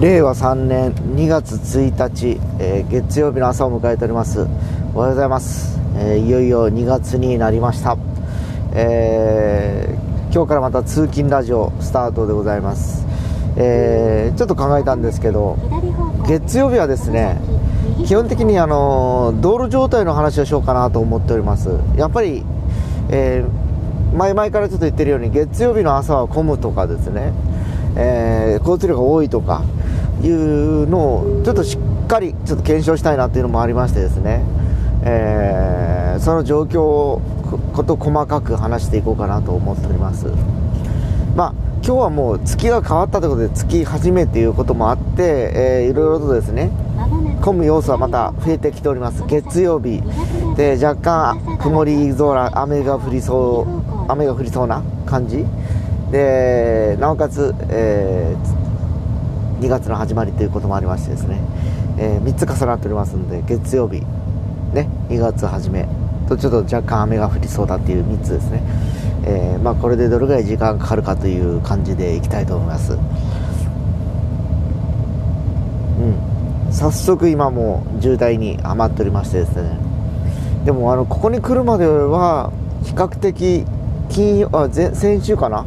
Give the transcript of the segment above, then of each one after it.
令和3年2月1日、えー、月曜日の朝を迎えております。おはようございます、えー、いよいよ2月になりました、えー、今日からまた通勤ラジオスタートでございます、えちょっと考えたんですけど月曜日はですね基本的にあの道路状態の話をしようかなと思っております。やっぱり、え前々からちょっと言ってるように月曜日の朝は混むとかですね。えー、交通量が多いとかいうのをちょっとしっかりちょっと検証したいなっていうのもありましてですね、えー、その状況をこと細かく話していこうかなと思っております。まあ今日はもう月が変わったということで月始めということもあって、えー、いろいろとですね混む要素はまた増えてきております。月曜日。で若干曇り空雨が降りそう雨が降りそうな感じ。でなおかつ、えー、2月の始まりということもありましてですね、えー、3つ重なっておりますので月曜日、ね、2月初めとちょっと若干雨が降りそうだっていう3つですね、えー、まあ、これでどれぐらい時間かかるかという感じでいきたいと思います。うん。早速今も渋滞にはまっておりましてですね。でもあのここに来るまでは比較的金曜あ先週かな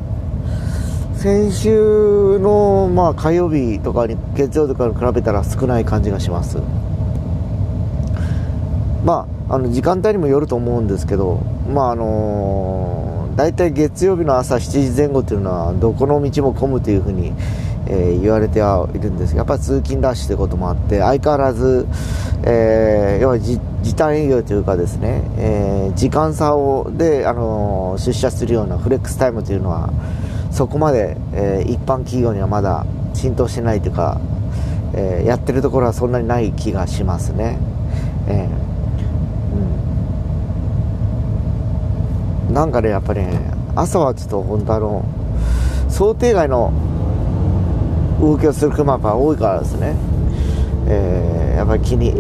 先週の、まあ、火曜日とかに月曜とかに比べたら少ない感じがします。まああの時間帯にもよると思うんですけどまああのー、大体月曜日の朝7時前後というのはどこの道も混むというふうに、えー、言われてはいるんですがやっぱり通勤ラッシュということもあって相変わらず、えー、要は時短営業というかですね、えー、時間差をで、あの出社するようなフレックスタイムというのはそこまで、えー、一般企業にはまだ浸透してないというか、えー、やってるところはそんなにない気がしますね、えー、うん、なんかねやっぱりね朝はちょっと本当あの想定外の動きをする車が多いからですね、えー、やっぱり気に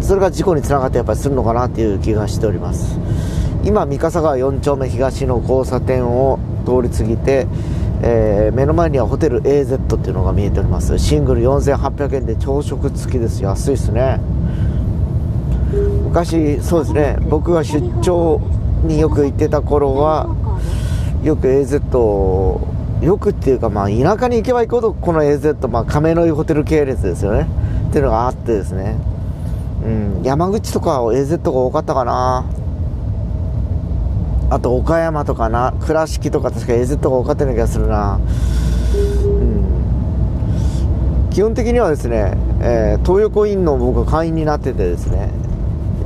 それが事故につながってやっぱりするのかなっていう気がしております。今三笠川4丁目東の交差点を通り過ぎて、えー、目の前にはホテル AZ っていうのが見えております。シングル4800円で朝食付きです。安いですね。昔そうですね。僕が出張によく行ってた頃はよく AZ をよくっていうかまあ田舎に行けば行くほどこの AZ まあ亀の井ホテル系列ですよね。っていうのがあってですね。うん。山口とか AZ が多かったかな。あと岡山とかな倉敷とか確か AZ が多かったような気がするな。うん。基本的にはですね、えー、東横インの僕は会員になっててですね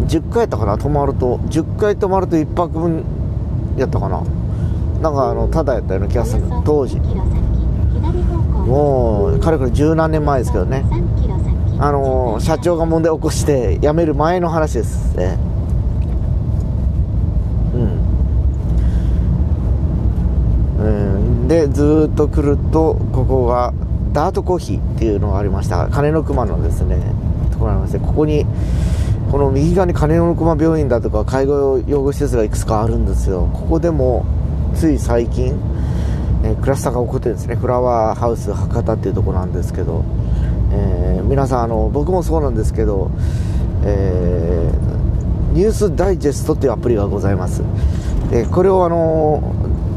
10回やったかな泊まると。10回泊まると1泊分やったかな。なんかあのただやったような気がする。当時。もうかれこれ十何年前ですけどね。あの社長が問題を起こして辞める前の話ですねでずっと来るとここがダートコーヒーっていうのがありました。金の熊のですねところがありましてここにこの右側に金の熊病院だとか介護養護施設がいくつかあるんですよ。ここでもつい最近、えー、クラスターが起こってですね。フラワーハウス博多っていうとこなんですけど、えー、皆さんあの僕もそうなんですけど、えー、ニュースダイジェストっていうアプリがございます。でこれをあの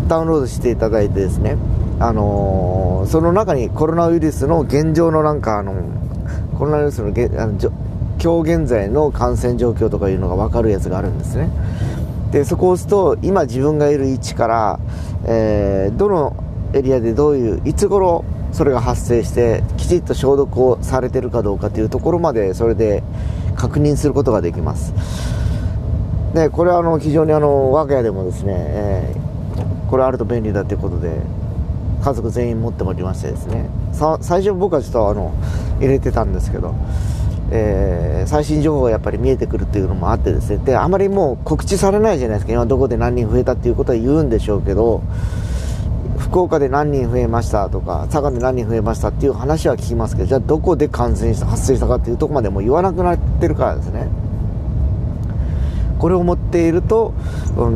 ダウンロードしていただいてですね、あのー、その中にコロナウイルスの現状のなんかあのコロナウイルスのげあの今日現在の感染状況とかいうのが分かるやつがあるんですね。でそこを押すと今自分がいる位置から、えー、どのエリアでどういういつ頃それが発生してきちっと消毒をされてるかどうかというところまでそれで確認することができます。でこれはあの非常にあの我が家でもですね、えこれあると便利だということで家族全員持っておりましてですね。最初僕はちょっとあの入れてたんですけど、えー、最新情報がやっぱり見えてくるっていうのもあってですね。であまりもう告知されないじゃないですか。今どこで何人増えたっていうことは言うんでしょうけど福岡で何人増えましたとか佐賀で何人増えましたっていう話は聞きますけどじゃあどこで感染した発生したかっていうとこまでもう言わなくなってるからですね。これを持っていると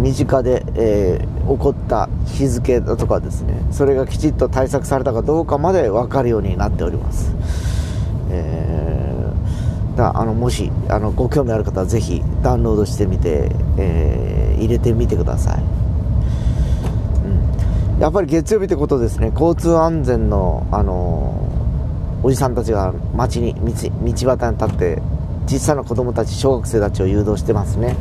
身近で、えー、起こった日付だとかですね。それがきちっと対策されたかどうかまで分かるようになっております、えー、だあのもしあのご興味ある方はぜひダウンロードしてみて、えー、入れてみてください、うん、やっぱり月曜日ってことですね。交通安全のあのおじさんたちが街に道道端に立って小さな子供たち小学生たちを誘導してますね。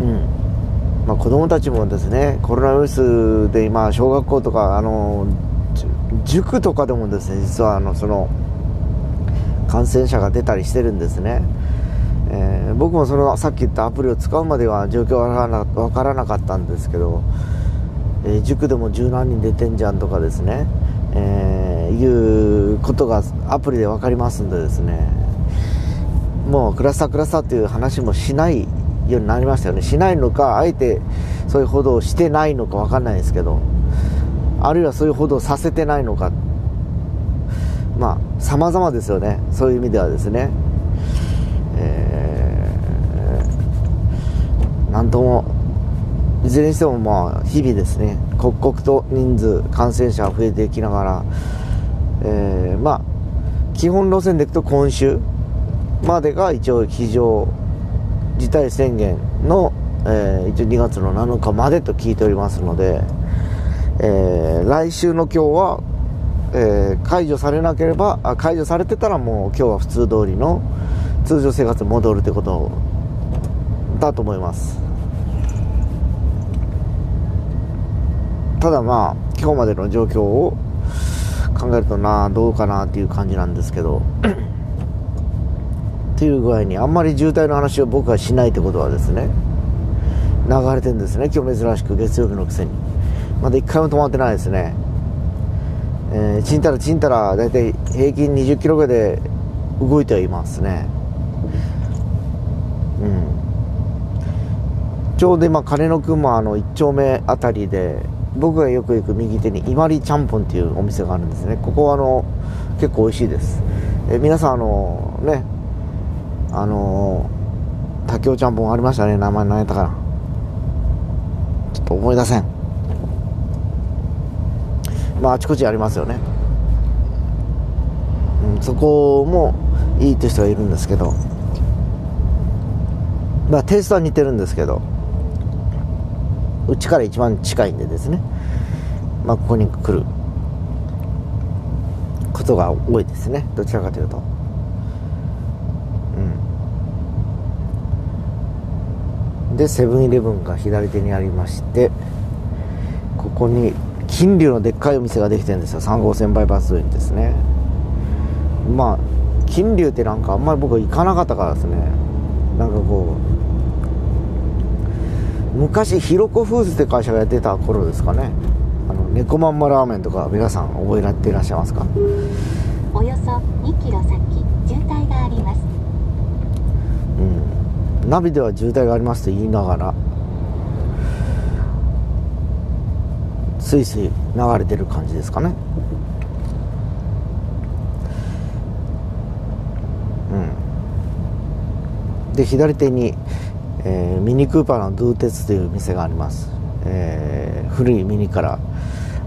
うん。まあ子供たちもですねコロナウイルスで今小学校とかあの塾とかでもですね実はあのその感染者が出たりしてるんですね、えー、僕もそのさっき言ったアプリを使うまでは状況は分からなかったんですけどえー、塾でも十何人出てんじゃんとかですね、えー、いうことがアプリで分かりますんでですねもうクラスタークラスターっていう話もしないようになりましたよね。しないのかあえてそういう報道をしてないのか分かんないですけどあるいはそういう報道をさせてないのかまあ様々ですよね。そういう意味ではですね。えー、なんともいずれにしてもまあ日々ですね刻々と人数感染者が増えていきながら、えー、まあ基本路線でいくと今週までが一応非常事態宣言の、えー、一応2月の7日までと聞いておりますので、えー、来週の今日は、えー、解除されなければあ解除されてたらもう今日は普通通りの通常生活に戻るということだと思います。ただまあ今日までの状況を考えるとなどうかなっていう感じなんですけど。っていう具合にあんまり渋滞の話を僕はしないってことはですね流れてるんですね。今日珍しく月曜日のくせに。まだ1回も止まってないですね。えー、ちんたらちんたら大体平均20キロぐらいで動いてはいますね。うん。ちょうど今金の熊の1丁目あたりで僕がよく行く右手に伊万里ちゃんぽんっていうお店があるんですね。ここはあの結構美味しいです、え皆さんあのねあの竹雄ちゃんぽんありましたね。名前何やったかな。ちょっと思い出せん。まああちこちありますよね、うん、そこもいいって人がいるんですけど。まあテイストは似てるんですけど。うちから一番近いんでですね、まあ、ここに来ることが多いですね。どちらかというと。うん。でセブンイレブンが左手にありましてここに金龍のでっかいお店ができてるんですよ。3号線バイパスにですね。まあ金龍ってなんかあんまり僕行かなかったからですね。なんかこう昔ひろこフーズって会社がやってた頃ですかね。あの猫まんまラーメンとか皆さん覚えられていらっしゃいますか？およそ2キロ先渋滞があります。うん。ナビでは渋滞がありますと言いながらスイスイ流れてる感じですかね。うん。で左手にえー、ミニクーパーのドゥーテツという店があります、えー、古いミニから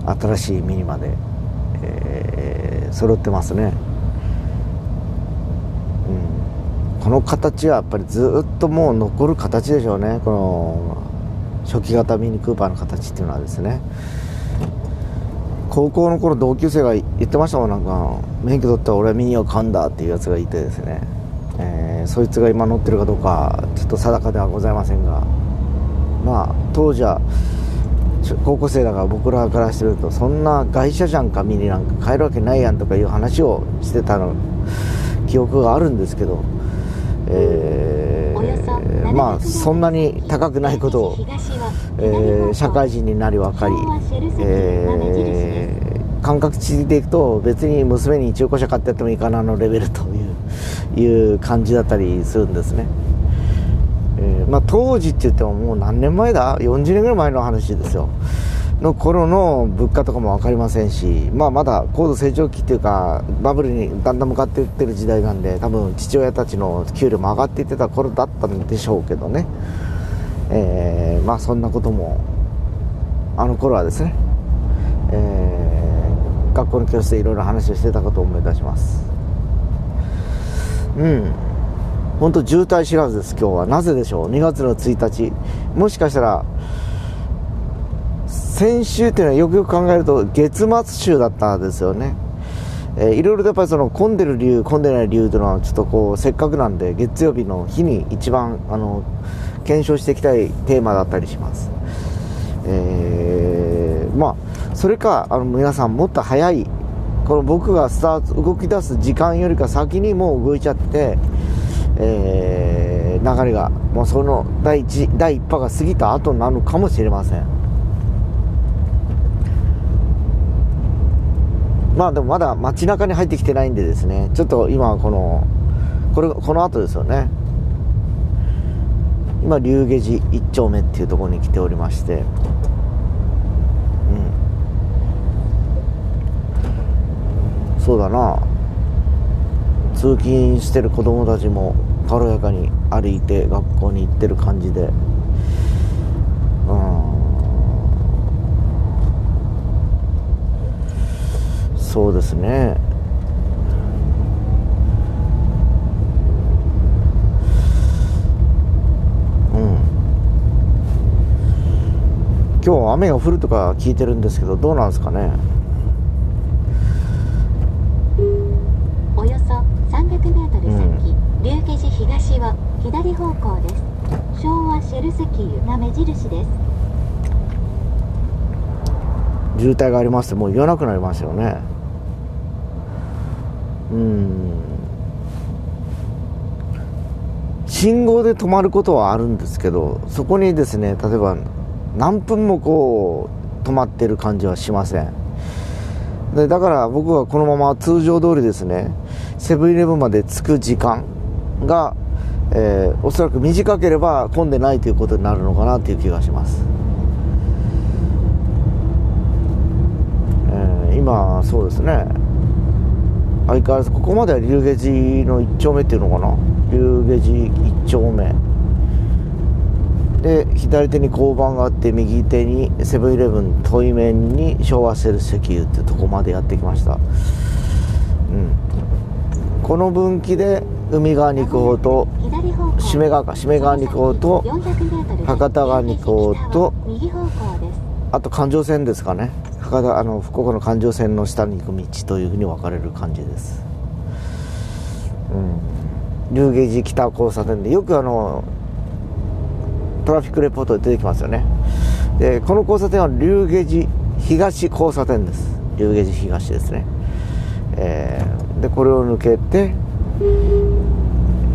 新しいミニまで、えー、揃ってますね、うん、この形はやっぱりずっともう残る形でしょうね。この初期型ミニクーパーの形っていうのはですね。高校の頃同級生が言ってましたもん。なんか免許取ったら俺はミニを買うんだっていうやつがいてですね。ー、そいつが今乗ってるかどうかちょっと定かではございませんがまあ当時は高校生だから僕らからしてるとそんな外車じゃんか見になんか買えるわけないやんとかいう話をしてたの記憶があるんですけど、えー、まあそんなに高くないことを、えー、社会人になり分かり、えー、感覚値でいくと別に娘に中古車買ってやってもいいかなのレベルという感じだったりするんですね、えー、まあ、当時って言ってももう何年前だ？40年ぐらい前の話ですよ、の頃の物価とかも分かりませんし、まあ、まだ高度成長期っていうかバブルにだんだん向かっていってる時代なんで多分父親たちの給料も上がっていってた頃だったんでしょうけどね、えー、まあそんなこともあの頃はですね、えー、学校の教室でいろいろ話をしてたことを思い出します。うん。本当渋滞知らずです今日は。なぜでしょう？2月の1日。もしかしたら先週っていうのはよくよく考えると月末週だったんですよね、えー、いろいろとやっぱりその混んでる理由混んでない理由というのはちょっとこうせっかくなんで月曜日の日に一番あの検証していきたいテーマだったりします。えー、まあそれかあの皆さんもっと早いこの僕がスタート動き出す時間よりか先にもう動いちゃって、えー、流れがもうその第一第一波が過ぎた後なのかもしれません。まあでもまだ街中に入ってきてないんでですね。ちょっと今このこれこの後ですよね。今龍下寺一丁目っていうところに来ておりましてうんそうだな。通勤してる子供たちも軽やかに歩いて学校に行ってる感じで。うん。そうですね。うん。今日雨が降るとか聞いてるんですけどどうなんですかね？は左方向です。昭和シェル石油が目印です。渋滞がありますってもう言わなくなりますよね。うん。信号で止まることはあるんですけどそこにですね例えば何分もこう止まってる感じはしません。でだから僕はこのまま通常通りですねセブンイレブンまで着く時間が、えー、おそらく短ければ混んでないということになるのかなという気がします、えー、今そうですね。相変わらずここまでは龍下寺の1丁目っていうのかな。龍下寺1丁目。で左手に交番があって右手にセブンイレブン対面に昭和セル石油っていうとこまでやってきました。うん。この分岐で海側に行く方と締め川か締め川に行く方と博多側に行く方とあと環状線ですかね。博多あの福岡の環状線の下に行く道というふうに分かれる感じです。うん。龍下寺北交差点でよくあのトラフィックレポートで出てきますよね。でこの交差点は龍下寺東交差点です。龍下寺東ですね、えー、でこれを抜けて、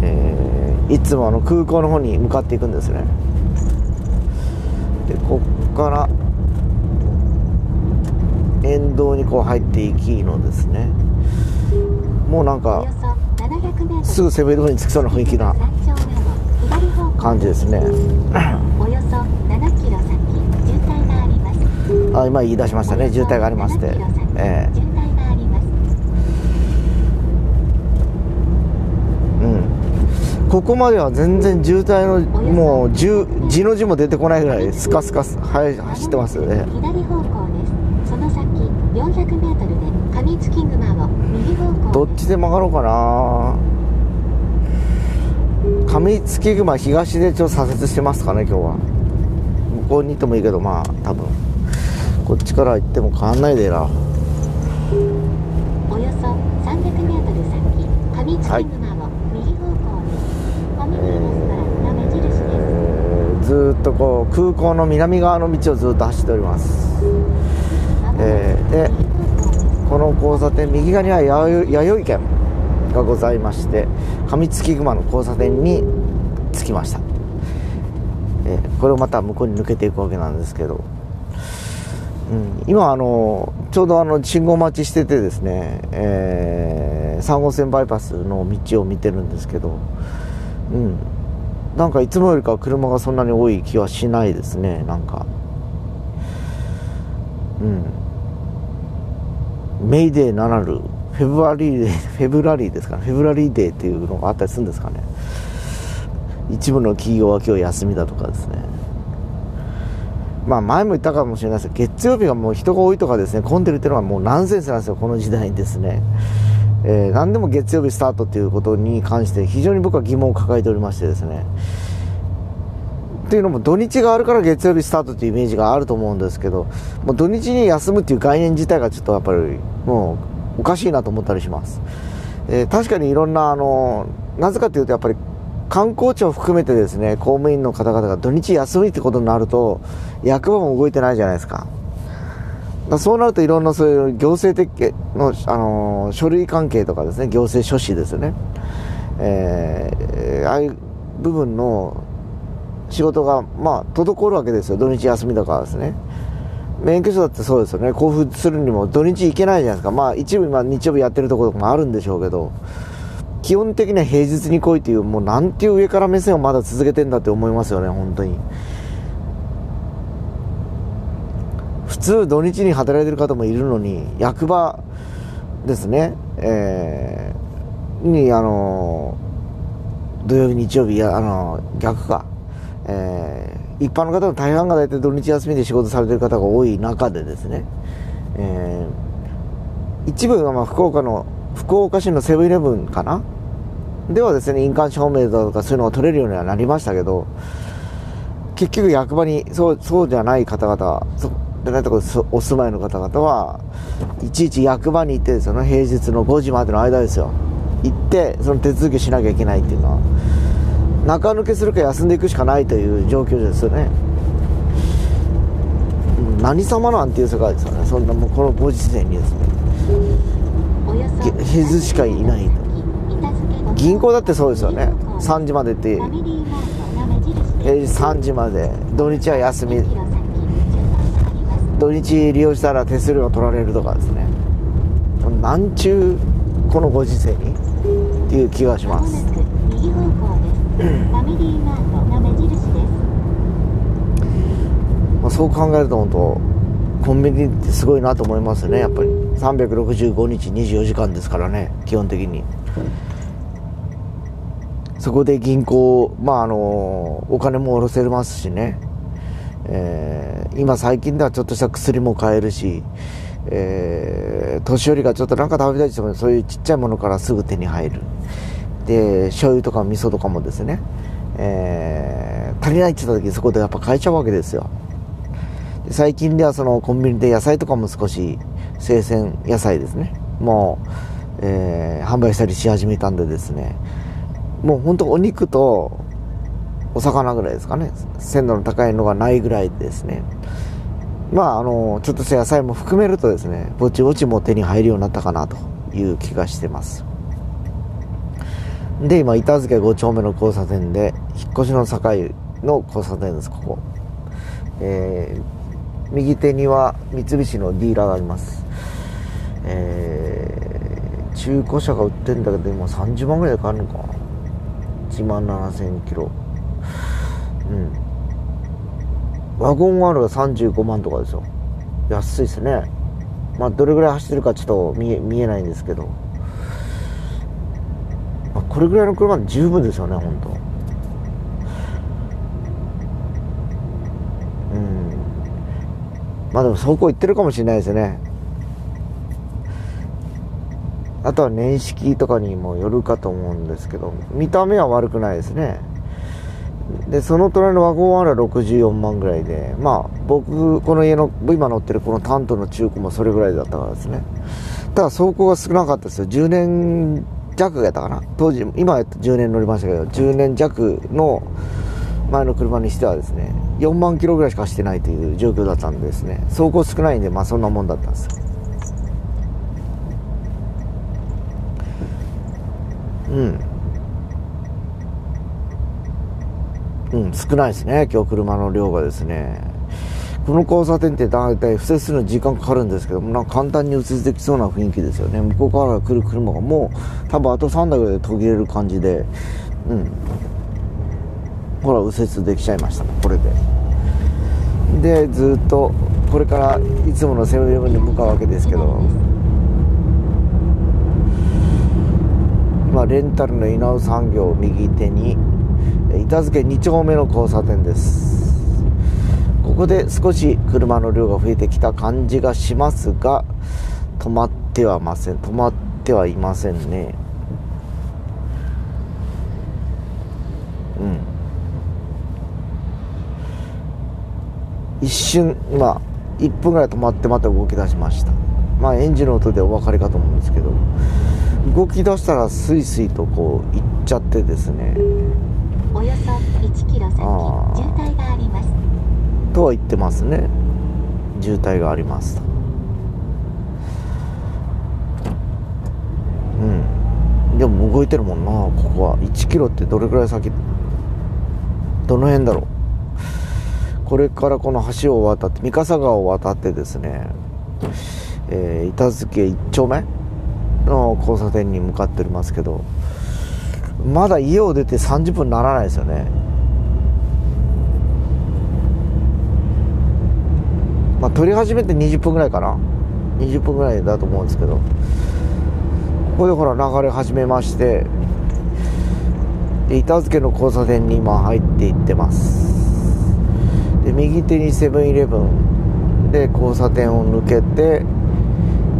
えー、いつもあの空港の方に向かっていくんですね。でこっから沿道にこう入っていきのですね。もうなんかすぐセブンイレブンに着きそうな雰囲気な感じですね。およそ7キロ先渋滞があ今言い出しましたね。渋滞がありまして。ええうんここまでは全然渋滞のもう字の字も出てこないぐらいスカスカ走ってますよね。左方向どっちで曲がろうかな。上月熊東でちょっと左折してますかね今日は。向こうに行ってもいいけどまあ多分。こっちから行っても変わんないでなおよそ 300m 先上月熊を右方向に、えー、ずっとこう空港の南側の道をずっと走っております。えー、でこの交差点右側には弥生県がございまして上月熊の交差点に着きました、えー、これをまた向こうに抜けていくわけなんですけど、うん、今あのちょうどあの信号待ちしててですね、えー、3号線バイパスの道を見てるんですけどうん。なんかいつもよりか車がそんなに多い気はしないですね。なんか。うん。メイデーならぬフェブラリーデー フェブラリーですかね。フェブラリーデーっていうのがあったりするんですかね。一部の企業は今日休みだとかですね。まあ前も言ったかもしれないですけど月曜日がもう人が多いとかですね。混んでるっていうのはもうナンセンスなんですよ。この時代にですね。えー、何でも月曜日スタートっていうことに関して非常に僕は疑問を抱えておりましてですね。っていうのも土日があるから月曜日スタートっていうイメージがあると思うんですけどもう土日に休むっていう概念自体がちょっとやっぱりもうおかしいなと思ったりします、えー、確かにいろんなあのなぜかというとやっぱり観光地を含めてですね公務員の方々が土日休みってことになると役場も動いてないじゃないですか。そうなるといろんなそういう行政的の、あのー、書類関係とかですね行政書士ですよね、えー、ああいう部分の仕事がまあ滞るわけですよ。土日休みとかですね。免許証だってそうですよね。交付するにも土日行けないじゃないですか。まあ一部今日曜日やってるところもあるんでしょうけど基本的には平日に来いというもうなんていう上から目線をまだ続けてんだって思いますよね本当に普通土日に働いてる方もいるのに役場ですね、えー、にあの土曜日日曜日あの逆か、えー、一般の方の大半が大体土日休みで仕事されてる方が多い中でですね、えー、一部がまあ福岡の福岡市のセブンイレブンかな。ではですね印鑑証明だとかそういうのが取れるようにはなりましたけど結局役場にそうそうじゃない方々ないとこお住まいの方々はいちいち役場に行ってですよね平日の5時までの間ですよ。行ってその手続きしなきゃいけないっていうのは中抜けするか休んでいくしかないという状況ですよね。何様なんていう世界ですよね。そんなもうこのご時世にですね。平日しかいないと。銀行だってそうですよね。3時までって平日3時まで土日は休み土日利用したら手数料取られるとかですね。なんちゅうこのご時世にっていう気がします。まあ、そう考えると本当コンビニってすごいなと思いますねやっぱり。365日24時間ですからね基本的に。そこで銀行まああのお金も下ろせますしねえー、今最近ではちょっとした薬も買えるし、えー、年寄りがちょっとなんか食べたいしてもそういうちっちゃいものからすぐ手に入る。で醤油とか味噌とかもですね、えー、足りないって言った時そこでやっぱ買えちゃうわけですよ。で最近ではそのコンビニで野菜とかも少し生鮮野菜ですね。もう、え、販売したりし始めたんでですね。もう本当お肉とお魚ぐらいですかね。鮮度の高いのがないぐらいですね。まああのちょっとした野菜も含めるとですねぼちぼちも手に入るようになったかなという気がしてます。で今板付5丁目の交差点で引っ越しの境の交差点ですここ。えー、右手には三菱のディーラーがあります。えー、中古車が売ってるんだけど今30万ぐらいで買えるのか1万7000キロ。うん。ワゴン R が35万とかですよ。安いですね。まあどれぐらい走ってるかちょっと見え見えないんですけど、まあ、これぐらいの車で十分ですよね本当。うん。まあでも走行行ってるかもしれないですね。あとは年式とかにもよるかと思うんですけど見た目は悪くないですね。でその隣のワゴン R は64万ぐらいでまあ僕この家の今乗ってるこのタントの中古もそれぐらいだったからですね。ただ走行が少なかったですよ。10年弱やったかな。当時今やった10年乗りましたけど10年弱の前の車にしてはですね4万キロぐらいしか走ってないという状況だったんですね。走行少ないんでまあそんなもんだったんですよ。うん。ん、少ないですね、今日車の量がですね。この交差点って大体不正するの時間かかるんですけども、なんか簡単に右折できそうな雰囲気ですよね。向こうから来る車がもう、多分あと3台ぐらいで途切れる感じで、うん。ほら、右折できちゃいました、これで。で、ずっとこれからいつものセブンイレブンに向かうわけですけど今レンタルの稲尾産業右手に板付2丁目の交差点です。ここで少し車の量が増えてきた感じがしますが止まってはません。止まってはいませんね。うん。一瞬今1分ぐらい止まってまた動き出しました。まあエンジンの音でお分かりかと思うんですけど動き出したらスイスイとこう行っちゃってですね。キロ先渋滞があります。とは言ってますね。渋滞があります。うん。でも動いてるもんな。ここは。1キロってどれくらい先？どの辺だろう？これからこの橋を渡って三笠川を渡ってですね、えー板付1丁目の交差点に向かっておりますけどまだ家を出て30分ならないですよね。まあ、撮り始めて20分ぐらいかな。20分ぐらいだと思うんですけど。ここでほら流れ始めまして。で板付の交差点に今入っていってます。で右手にセブンイレブン。で交差点を抜けて、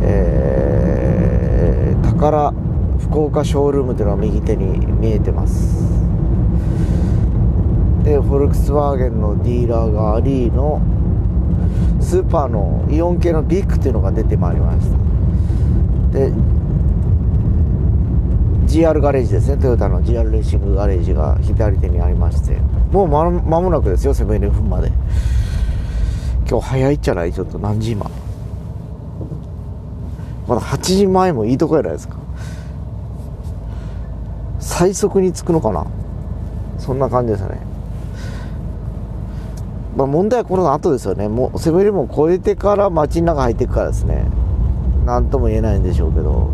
えー、宝福岡ショールームというのが右手に見えてます。でフォルクスワーゲンのディーラーがアリーのスーパーのイオン系のビッグっていうのが出てまいりました。で GR ガレージですね。トヨタの GR レーシングガレージが左手にありまして。もうま間もなくですよセブンイレブンまで。今日早いっちゃないちょっと何時今。まだ8時前もいいとこやないですか。最速に着くのかな。そんな感じですね。まあ、問題はこの後ですよね、もうセブンイレブンを越えてから街の中入っていくからですね、なんとも言えないんでしょうけど、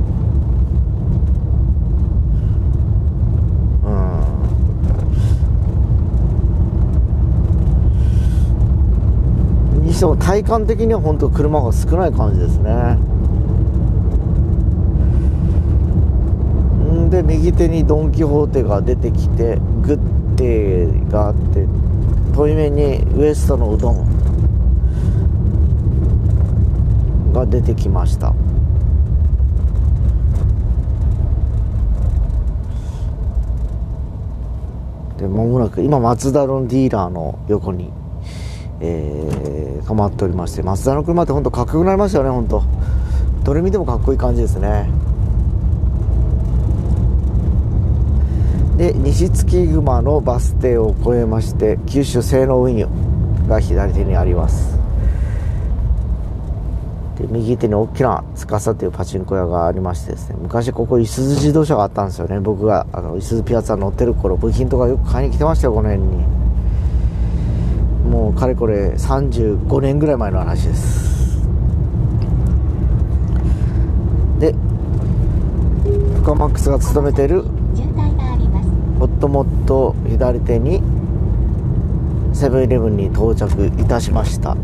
うん。にしても体感的には本当、車が少ない感じですね。んで、右手にドン・キホーテが出てきて、グッデーがあって、遠い目にウエストのうどんが出てきました。で間もなく今マツダのディーラーの横に、えー、止まっておりましてマツダの車って本当かっこよくなりましたよね本当。どれ見てもかっこいい感じですね。西月熊のバス停を越えまして九州西濃ウニュが左手にあります。で右手に大きな司というパチンコ屋がありましてですね昔ここいすゞ自動車があったんですよね。僕があのいすゞピアツァ乗ってる頃部品とかよく買いに来てましたよこの辺に。もうかれこれ35年ぐらい前の話です。でフカマックスが勤めてるともっと左手にセブンイレブンに到着いたしました。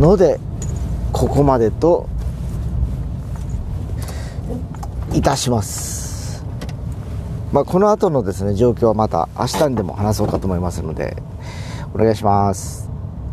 のでここまでといたします。まあこの後のですね状況はまた明日にでも話そうかと思いますのでお願いします。